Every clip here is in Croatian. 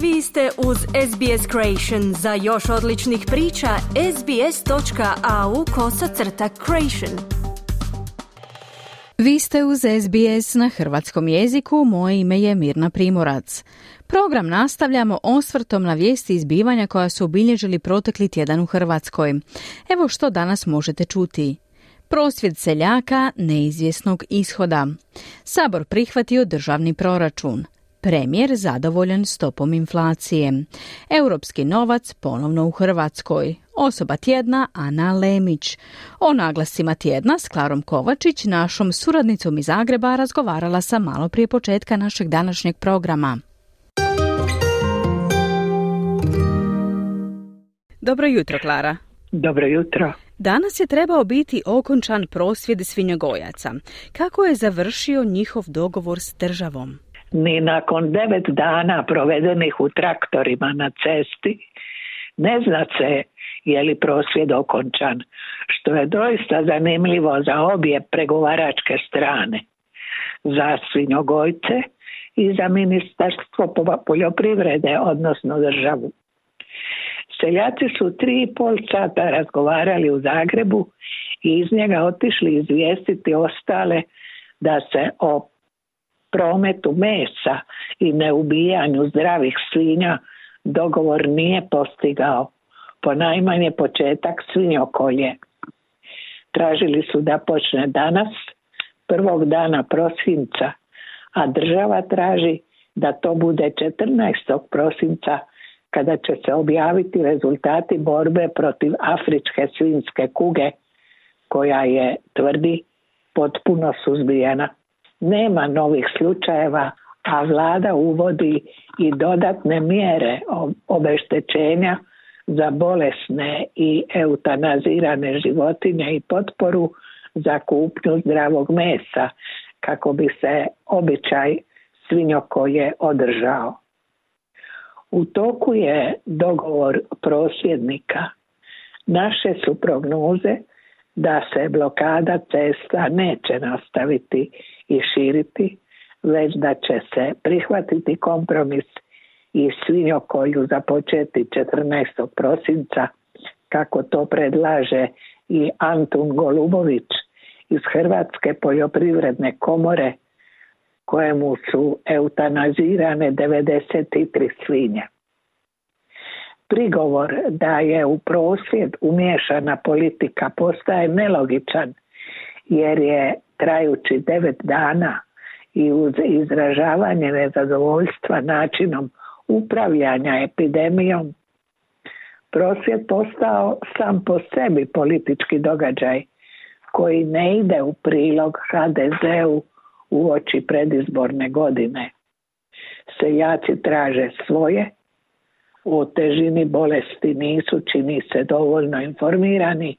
Vi ste uz SBS Creation. Za još odličnih priča, sbs.au kosacrta creation. Vi ste uz SBS na hrvatskom jeziku, moje ime je Mirna Primorac. Program nastavljamo osvrtom na vijesti izbivanja koja su obilježili protekli tjedan u Hrvatskoj. Evo što danas možete čuti. Prosvjed seljaka neizvjesnog ishoda. Sabor prihvatio državni proračun. Premijer zadovoljan stopom inflacije. Europski novac ponovno u Hrvatskoj. Osoba tjedna Ana Lemić. O naglasima tjedna s Klarom Kovačić, našom suradnicom iz Zagreba, razgovarala sam malo prije početka našeg današnjeg programa. Dobro jutro, Klara. Dobro jutro. Danas je trebao biti okončan prosvjed svinjogojaca. Kako je završio njihov dogovor s državom? Ni nakon devet dana provedenih u traktorima na cesti ne zna se je li prosvjed okončan, što je doista zanimljivo za obje pregovaračke strane, za svinjogojce i za ministarstvo poljoprivrede, odnosno državu. Seljaci su tri i pol sata razgovarali u Zagrebu i iz njega otišli izvijestiti ostale da se o prometu mesa i neubijanju zdravih svinja dogovor nije postigao, po najmanje početak svinjokolje. Tražili su da počne danas, prvog dana prosinca, a država traži da to bude 14. prosinca kada će se objaviti rezultati borbe protiv afričke svinske kuge koja je, tvrdi, potpuno suzbijena. Nema novih slučajeva, a vlada uvodi i dodatne mjere obeštećenja za bolesne i eutanazirane životinje i potporu za kupnju zdravog mesa kako bi se običaj svinjokoje održao. U toku je dogovor prosvjednika. Naše su prognoze da se blokada cesta neće nastaviti i širiti, već da će se prihvatiti kompromis i svinjokolju započeti 14. prosinca, kako to predlaže i Antun Golubović iz Hrvatske poljoprivredne komore kojemu su eutanazirane 93 svinje. Prigovor da je u prosvjed umješana politika postaje nelogičan jer je trajući devet dana i uz izražavanje nezadovoljstva načinom upravljanja epidemijom prosvjed postao sam po sebi politički događaj koji ne ide u prilog HDZ-u u oči predizborne godine. Seljaci traže svoje, o težini bolesti nisu čini se dovoljno informirani.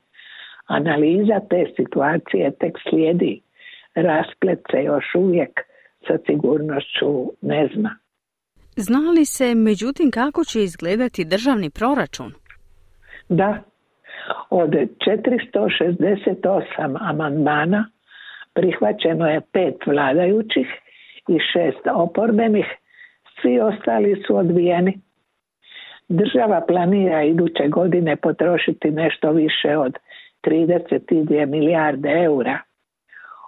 Analiza te situacije tek slijedi. Rasplet se još uvijek sa sigurnošću ne zna. Zna li se međutim kako će izgledati državni proračun? Da, od 468 amandmana prihvaćeno je pet vladajućih i šest oporbenih, svi ostali su odbijeni. Država planira iduće godine potrošiti nešto više od 32 milijarde eura.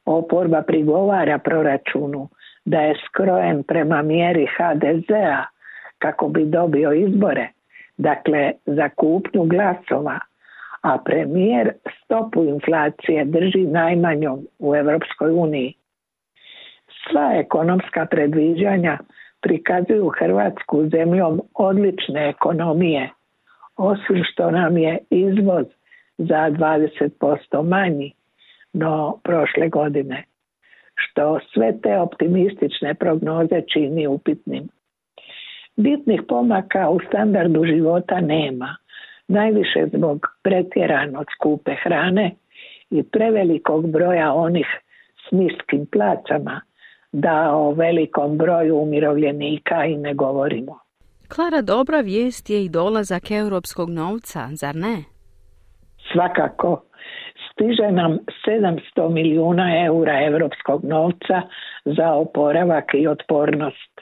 Oporba prigovara proračunu da je skrojen prema mjeri HDZ-a kako bi dobio izbore, dakle za kupnju glasova, a premijer stopu inflacije drži najmanjom u Europskoj uniji. Sva ekonomska predviđanja prikazuju Hrvatsku zemljom odlične ekonomije, osim što nam je izvoz za 20% manji no prošle godine, što sve te optimistične prognoze čini upitnim. Bitnih pomaka u standardu života nema, najviše zbog pretjerano skupe hrane i prevelikog broja onih s niskim placama, da o velikom broju umirovljenika i ne govorimo. Klara, dobra vijest je i dolazak europskog novca, zar ne? Svakako. Stiže nam 700 milijuna eura europskog novca za oporavak i otpornost.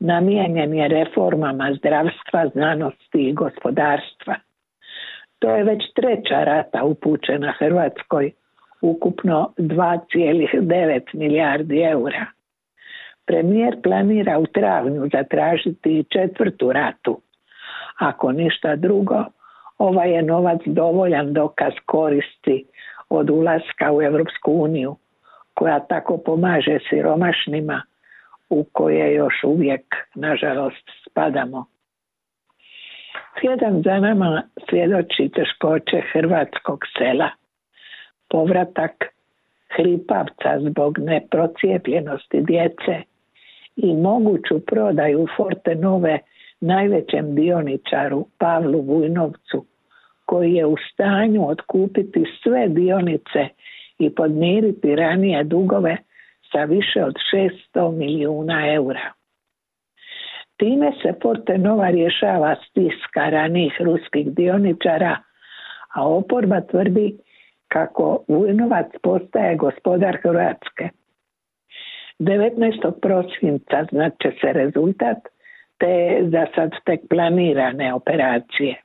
namijenjen je reformama zdravstva, znanosti i gospodarstva. To je već treća rata upućena Hrvatskoj, ukupno 2,9 milijardi eura. Premijer planira u travnju zatražiti četvrtu ratu. Ako ništa drugo, ovaj je novac dovoljan dokaz koristi od ulaska u Europsku uniju, koja tako pomaže siromašnima u koje još uvijek, nažalost, spadamo. Slijedom za nama svjedoči teškoće hrvatskog sela, povratak hripavca zbog neprocijepljenosti djece i moguću prodaju Forte Nove najvećem dioničaru Pavlu Vujnovcu, koji je u stanju otkupiti sve dionice i podmiriti ranije dugove sa više od 600 milijuna eura. Time se Forte Nova rješava stiska ranijih ruskih dioničara, a oporba tvrdi kako Vujnovac postaje gospodar Hrvatske. 19. prosinca znači se rezultat te za sad tek planirane operacije.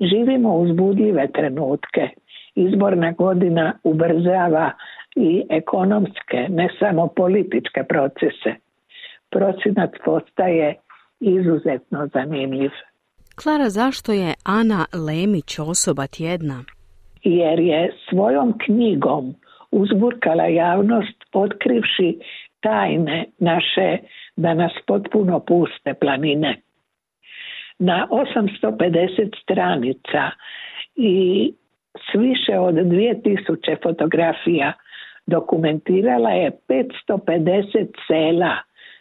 Živimo uzbudljive trenutke. Izborna godina ubrzava i ekonomske, ne samo političke procese. Prosinac postaje izuzetno zanimljiv. Klara, zašto je Ana Lemić osoba tjedna? Jer je svojom knjigom uzburkala javnost otkrivši tajne naše da nas potpuno puste planine. Na 850 stranica i s više od 2000 fotografija dokumentirala je 550 sela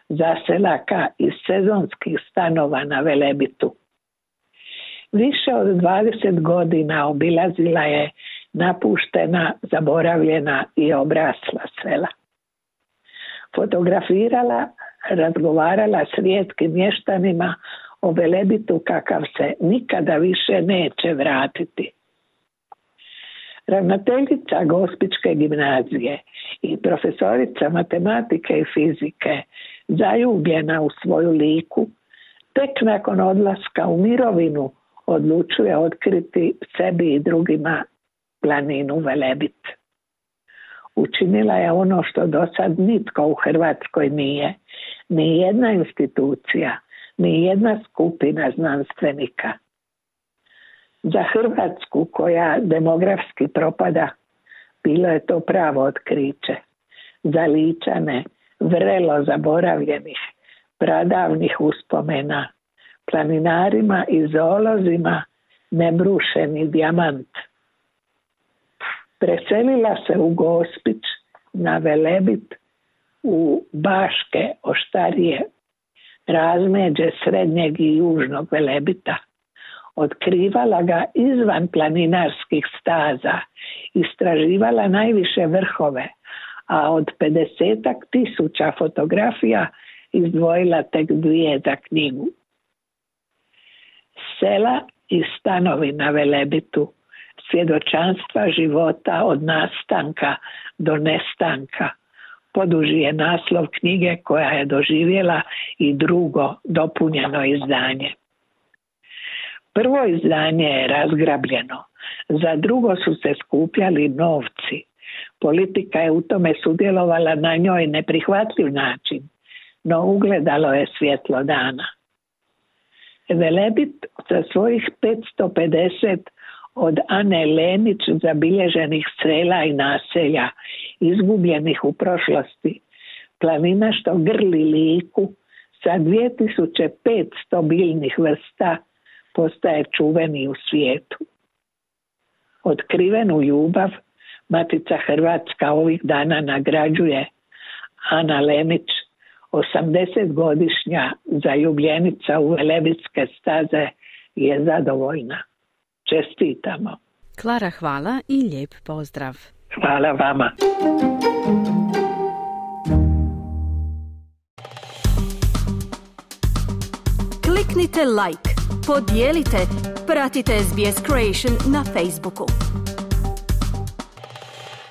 zaselaka iz sezonskih stanova na Velebitu. Više od 20 godina obilazila je napuštena, zaboravljena i obrasla sela. Fotografirala, razgovarala s rijetkim mještanima o Velebitu kakav se nikada više neće vratiti. Ravnateljica Gospičke gimnazije i profesorica matematike i fizike zaljubljena u svoju liku, tek nakon odlaska u mirovinu odlučuje otkriti sebi i drugima planinu Velebit. Učinila je ono što do sad nitko u Hrvatskoj nije, ni jedna institucija, ni jedna skupina znanstvenika. Za Hrvatsku koja demografski propada bilo je to pravo otkriće. Za ličane, vrelo zaboravljenih, pradavnih uspomena, planinarima i zoolozima nebrušeni dijamant. Preselila se u Gospić na Velebit u Baške oštarije razmeđe srednjeg i južnog Velebita. Otkrivala ga izvan planinarskih staza, istraživala najviše vrhove, a od 50 tisuća fotografija izdvojila tek dvije za knjigu. Sela i stanovi na Velebitu, svjedočanstva života od nastanka do nestanka, poduži je naslov knjige koja je doživjela i drugo dopunjeno izdanje. Prvo izdanje je razgrabljeno, za drugo su se skupljali novci. Politika je u tome sudjelovala na njoj neprihvatljiv način, no ugledalo je svjetlo dana. Velebit sa svojih 550 od Ane Lenić zabilježenih strela i naselja izgubljenih u prošlosti. Planina što grli liku sa 2500 biljnih vrsta postaje čuveni u svijetu. Otkrivenu ljubav Matica Hrvatska ovih dana nagrađuje Ana Lenić, 80-godišnja zaljubljenica u Velebitske staze je zadovoljna. Čestitamo. Klara, hvala i lijep pozdrav. Hvala vama. Kliknite like, podijelite, pratite SBS Creation na Facebooku.